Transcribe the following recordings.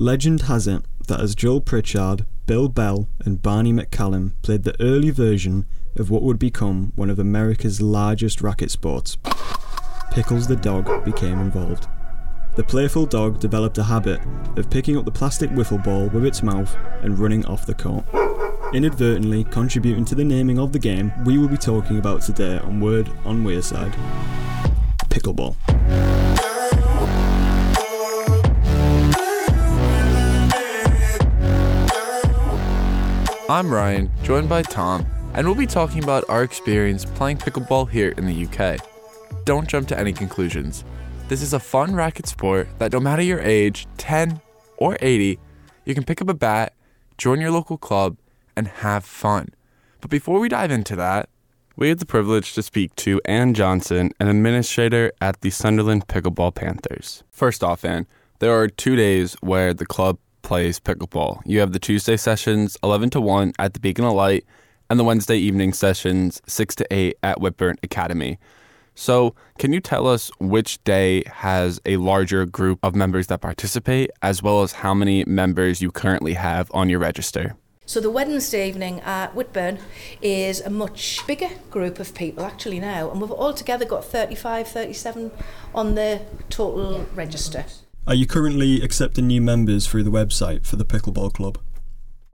Legend has it that as Joel Pritchard, Bill Bell, and Barney McCallum played the early version of what would become one of America's largest racket sports, Pickles the dog became involved. The playful dog developed a habit of picking up the plastic wiffle ball with its mouth and running off the court. Inadvertently contributing to the naming of the game we will be talking about today on Word on Wearside Pickleball. I'm Ryan, joined by Tom, and we'll be talking about our experience playing pickleball here in the UK. Don't jump to any conclusions. This is a fun racket sport that no matter your age, 10 or 80, you can pick up a bat, join your local club, and have fun. But before we dive into that, we had the privilege to speak to Ann Johnson, an administrator at the Sunderland Pickleball Panthers. First off, Ann, there are two days where the club plays pickleball. You have the Tuesday sessions 11 to 1 at the Beacon of Light and the Wednesday evening sessions 6 to 8 at Whitburn Academy. So, can you tell us which day has a larger group of members that participate, as well as how many members you currently have on your register? So the Wednesday evening at Whitburn is a much bigger group of people actually now, and we've altogether got 35, 37 on the total register. Are you currently accepting new members through the website for the Pickleball Club?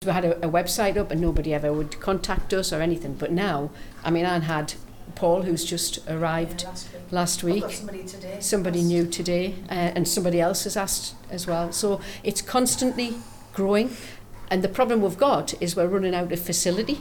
We had a, a website up and nobody ever would contact us or anything. But now, I mean, Anne had Paul, who's just arrived Yeah, last week. last I've week. got somebody today. Somebody new today, uh, and somebody else has asked as well. So it's constantly growing. And the problem we've got is we're running out of facility.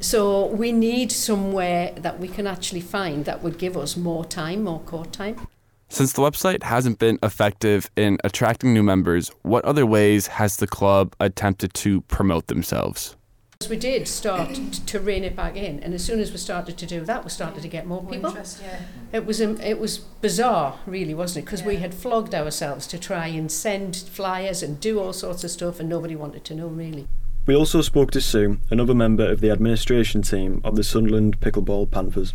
So we need somewhere that we can actually find that would give us more time, more court time. Since the website hasn't been effective in attracting new members, what other ways has the club attempted to promote themselves? We did start to rein it back in, and as soon as we started to do that, we started to get more More people. yeah. It was um, it was bizarre, really, wasn't it? Because we had flogged ourselves to try and send flyers and do all sorts of stuff, and nobody wanted to know really. We also spoke to Sue, another member of the administration team of the Sunderland Pickleball Panthers.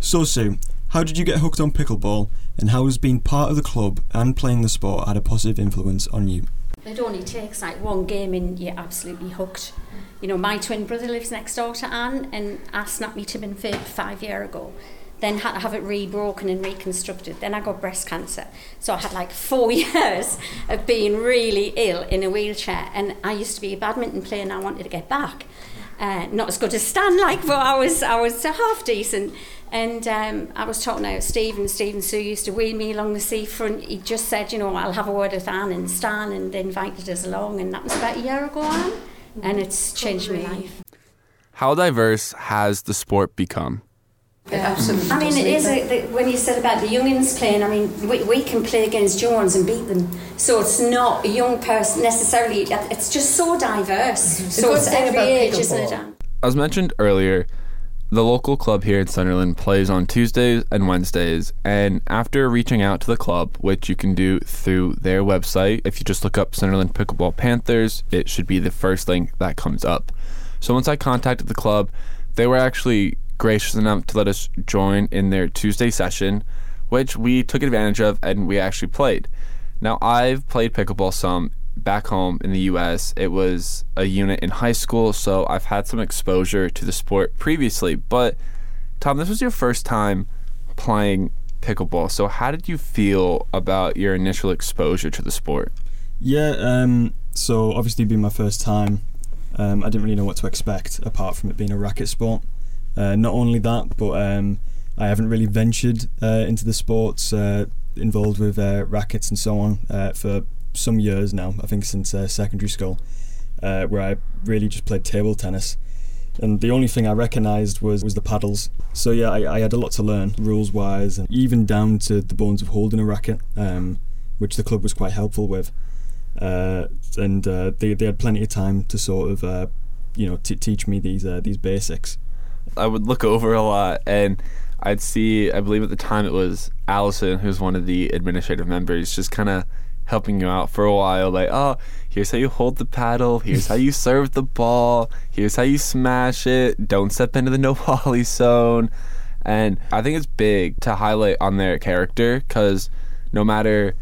So, Sue, how did you get hooked on pickleball, and how has being part of the club and playing the sport had a positive influence on you? It only takes like one game and you're absolutely hooked. You know, my twin brother lives next door to Anne and I snapped me tibia fib five year ago. Then had to have it re-broken and reconstructed. Then I got breast cancer. So I had like four years of being really ill in a wheelchair. And I used to be a badminton player and I wanted to get back. Uh, not as good as Stan, like, but I was I was half decent. And um, I was talking to Steve, and Steve and Sue used to wheel me along the seafront. He just said, you know, I'll have a word with Anne and Stan, and they invited us along. And that was about a year ago, Anne. And it's changed my life. How diverse has the sport become? Um, absolutely. I mean, it is a, the, when you said about the youngins playing. I mean, we, we can play against Jones and beat them. So it's not a young person necessarily. It's just so diverse. Mm-hmm. So it's every about age, isn't it? As mentioned earlier, the local club here in Sunderland plays on Tuesdays and Wednesdays. And after reaching out to the club, which you can do through their website, if you just look up Sunderland Pickleball Panthers, it should be the first link that comes up. So once I contacted the club, they were actually gracious enough to let us join in their Tuesday session, which we took advantage of and we actually played. Now, I've played pickleball some back home in the US. It was a unit in high school, so I've had some exposure to the sport previously. But, Tom, this was your first time playing pickleball. So, how did you feel about your initial exposure to the sport? Yeah, um, so obviously being my first time, um, I didn't really know what to expect apart from it being a racket sport. Uh, not only that, but um, I haven't really ventured uh, into the sports uh, involved with uh, rackets and so on uh, for some years now. I think since uh, secondary school, where I really just played table tennis. And the only thing I recognised was, was the paddles. So yeah, I, I had a lot to learn rules wise, and even down to the bones of holding a racket, um, which the club was quite helpful with and they they had plenty of time to sort of you know t- teach me these these basics. I would look over a lot and I'd see, I believe at the time it was Allison, who's one of the administrative members, just kind of helping you out for a while. Like, oh, here's how you hold the paddle, here's how you serve the ball, here's how you smash it, don't step into the no volley zone. And I think it's big to highlight on their character because no matter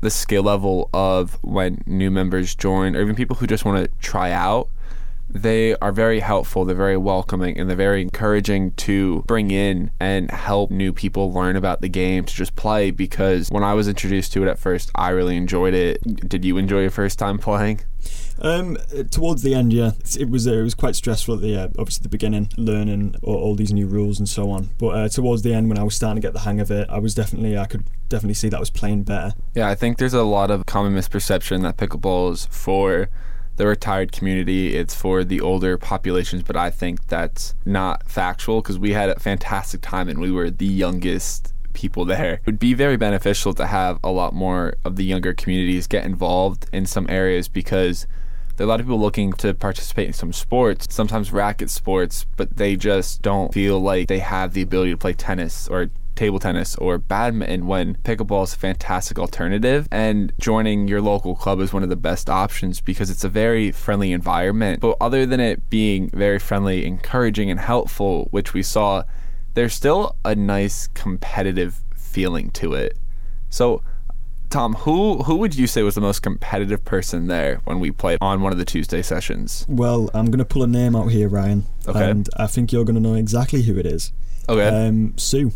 the skill level of when new members join, or even people who just want to try out. They are very helpful, they're very welcoming, and they're very encouraging to bring in and help new people learn about the game to just play. Because when I was introduced to it at first, I really enjoyed it. Did you enjoy your first time playing? Um, towards the end, yeah, it was uh, it was quite stressful at the uh, obviously the beginning, learning all, all, these new rules and so on. But uh, towards the end, when I was starting to get the hang of it, I was definitely I could definitely see that I was playing better. Yeah, I think there's a lot of common misperception that pickleball is for the retired community, it's for the older populations, but I think that's not factual because we had a fantastic time and we were the youngest people there. It would be very beneficial to have a lot more of the younger communities get involved in some areas because there are a lot of people looking to participate in some sports, sometimes racket sports, but they just don't feel like they have the ability to play tennis or table tennis or badminton when pickleball is a fantastic alternative and joining your local club is one of the best options because it's a very friendly environment. But other than it being very friendly, encouraging, and helpful, which we saw, there's still a nice competitive feeling to it. So, Tom, who who would you say was the most competitive person there when we played on one of the Tuesday sessions? Well, I'm going to pull a name out here, Ryan. Okay. And I think you're going to know exactly who it is. Okay. Um, Sue.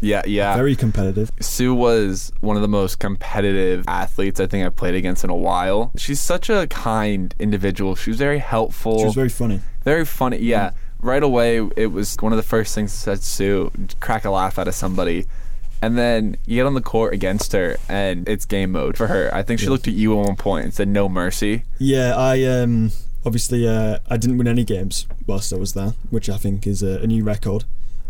Yeah, yeah. Very competitive. Sue was one of the most competitive athletes I think I've played against in a while. She's such a kind individual. She was very helpful. She was very funny. Very funny, yeah. Mm. Right away, it was one of the first things that said Sue, crack a laugh out of somebody. And then you get on the court against her, and it's game mode for her. I think she yeah. looked at you at one point and said, "No mercy." Yeah, I um, obviously uh, I didn't win any games whilst I was there, which I think is a, a new record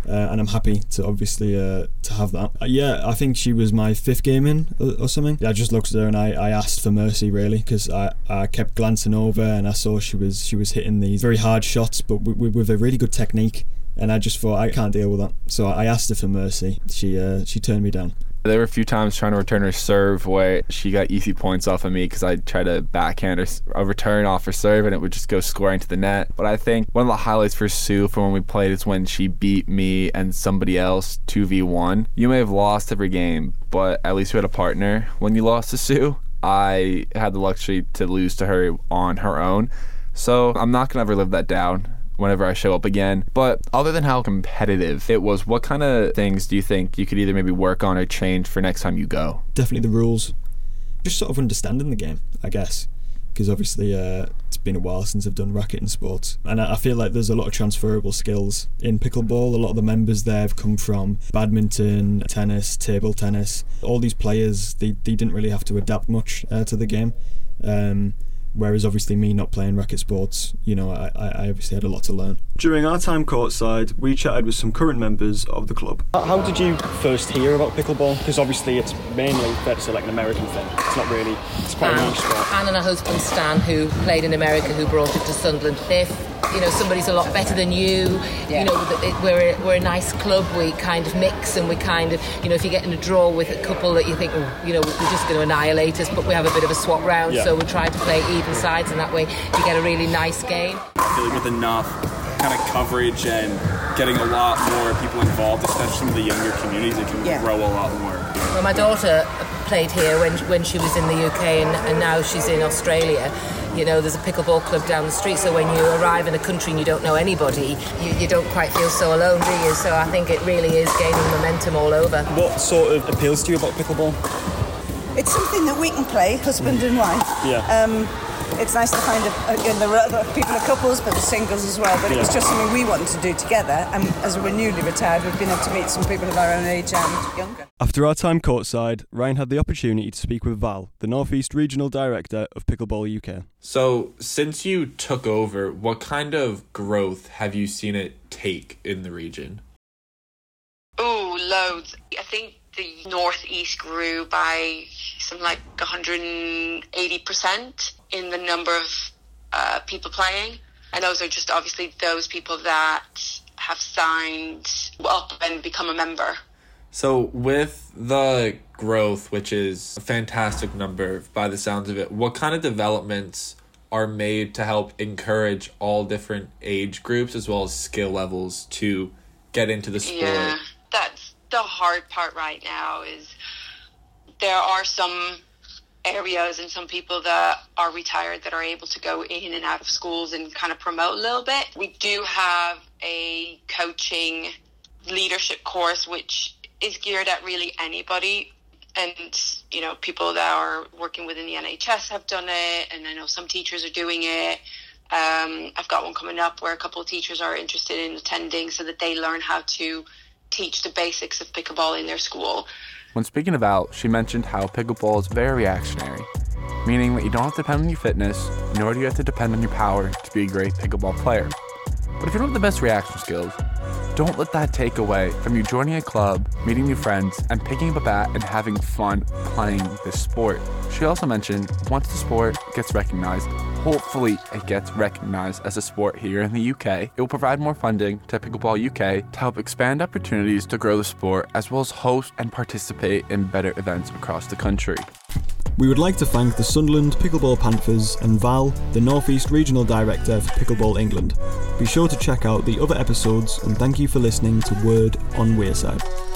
uh, and I'm happy to obviously uh, to have that. Uh, yeah, I think she was my fifth game in or, or something. Yeah, I just looked at her and I, I asked for mercy really because I, I kept glancing over and I saw she was she was hitting these very hard shots, but with, with a really good technique. And I just thought I can't deal with that, so I asked her for mercy. She uh, she turned me down. There were a few times trying to return her serve where she got easy points off of me because I tried to backhand her a return off her serve and it would just go square into the net. But I think one of the highlights for Sue from when we played is when she beat me and somebody else 2v1. You may have lost every game, but at least you had a partner. When you lost to Sue, I had the luxury to lose to her on her own. So I'm not going to ever live that down whenever I show up again. But other than how competitive it was, what kind of things do you think you could either maybe work on or change for next time you go? Definitely the rules. Just sort of understanding the game, I guess. Because obviously uh, it's been a while since I've done racket and sports, and I feel like there's a lot of transferable skills in pickleball. A lot of the members there have come from badminton, tennis, table tennis. All these players, they, they didn't really have to adapt much uh, to the game. Um, Whereas obviously me not playing racket sports, you know, I, I obviously had a lot to learn. During our time courtside, we chatted with some current members of the club. How did you first hear about pickleball? Because obviously it's mainly, fair to say, like an American thing. It's not really, it's quite Anne, a niche sport. Anne and her husband Stan, who played in America, who brought it to Sunderland. They're you know somebody's a lot better than you. Yeah. You know we're a, we're a nice club. We kind of mix and we kind of you know if you get in a draw with a couple that you think oh, you know we're just going to annihilate us, but we have a bit of a swap round. Yeah. So we're trying to play even sides, and that way you get a really nice game. I feel like with enough kind of coverage and getting a lot more people involved, especially some of the younger communities, it can yeah. grow a lot more. Well, my daughter played here when when she was in the UK, and, and now she's in Australia you know, there's a pickleball club down the street, so when you arrive in a country and you don't know anybody, you, you don't quite feel so alone, do you? So I think it really is gaining momentum all over. What sort of appeals to you about pickleball? It's something that we can play, husband and wife. Yeah. Um, it's nice to find a, again there are other people are couples but the singles as well but yeah. it was just something we wanted to do together and as we're newly retired we've been able to meet some people of our own age and younger. After our time courtside Ryan had the opportunity to speak with Val the Northeast Regional Director of Pickleball UK so since you took over what kind of growth have you seen it take in the region? Oh loads. I think the northeast grew by something like 180% in the number of uh, people playing. And those are just obviously those people that have signed up and become a member. So, with the growth, which is a fantastic number by the sounds of it, what kind of developments are made to help encourage all different age groups as well as skill levels to get into the sport? Yeah, that's the hard part right now is there are some areas and some people that are retired that are able to go in and out of schools and kind of promote a little bit. We do have a coaching leadership course which is geared at really anybody. And you know people that are working within the NHS have done it and I know some teachers are doing it. Um, I've got one coming up where a couple of teachers are interested in attending so that they learn how to teach the basics of pickleball in their school when speaking of Val, she mentioned how pickleball is very reactionary, meaning that you don't have to depend on your fitness, nor do you have to depend on your power to be a great pickleball player. But if you don't have the best reaction skills, don't let that take away from you joining a club, meeting new friends, and picking up a bat and having fun playing this sport. She also mentioned once the sport gets recognized, hopefully it gets recognized as a sport here in the UK, it will provide more funding to Pickleball UK to help expand opportunities to grow the sport as well as host and participate in better events across the country. We would like to thank the Sunderland Pickleball Panthers and Val, the North East Regional Director for Pickleball England. Be sure to check out the other episodes and thank you for listening to Word on Wearside.